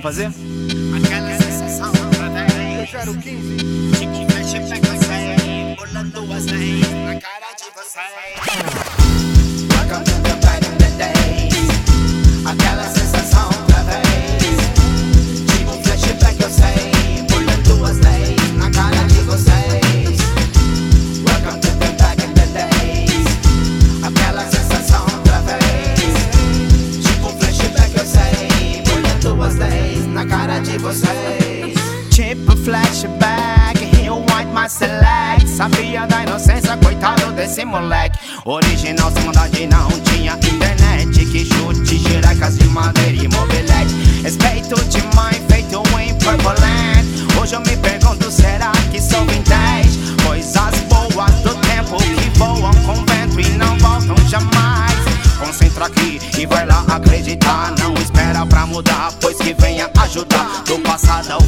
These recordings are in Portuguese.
Vamos fazer? Aquela sensação outra vez. Tipo, fecha pra você. Pulando as leis na cara de vocês. Select. Sabia da inocência, coitado desse moleque. Original sem não tinha internet. Que chute, girecas de madeira e mobilete. Respeito de mãe feito em Purple Hoje eu me pergunto, será que sou vintage? Coisas boas do tempo que voam com vento e não voltam jamais. Concentra aqui e vai lá acreditar. Não espera pra mudar, pois que venha ajudar. Do passado ao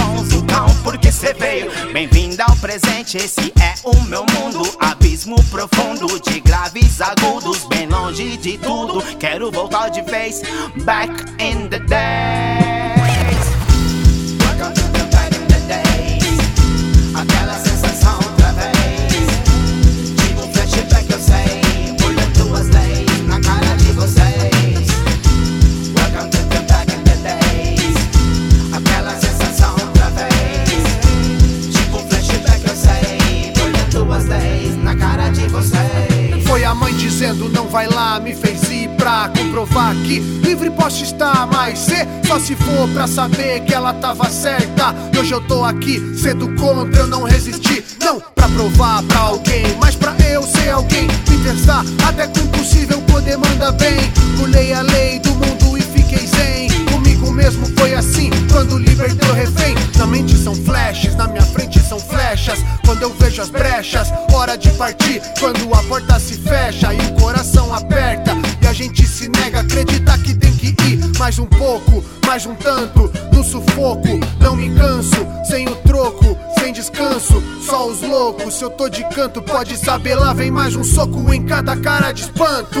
tempos não são bons, então por que cê veio? Bem-vindo ao presente, esse é o meu mundo. Abismo profundo de graves agudos Bem longe de tudo, quero voltar de vez Back in the days dizendo não vai lá, me fez ir pra comprovar que livre posso estar, mas cê só se for pra saber que ela tava certa. E hoje eu tô aqui, cedo contra, eu não resisti. Não pra provar pra alguém, mas pra eu ser alguém. Me testar até o impossível poder mandar bem. Pulei a lei do mundo e fiquei zen. Comigo mesmo foi assim, quando libertei o refém. Na mente são flashes, na minha frente são flechas. Quando eu vejo as brechas, hora de partir. Quando a porta se fecha e o coração aperta. E a gente se nega a acreditar que tem que ir mais um pouco, mais um tanto. No sufoco, não me canso. Sem o troco, sem descanso. Só os loucos, se eu tô de canto, pode saber lá vem mais um soco em cada cara de espanto.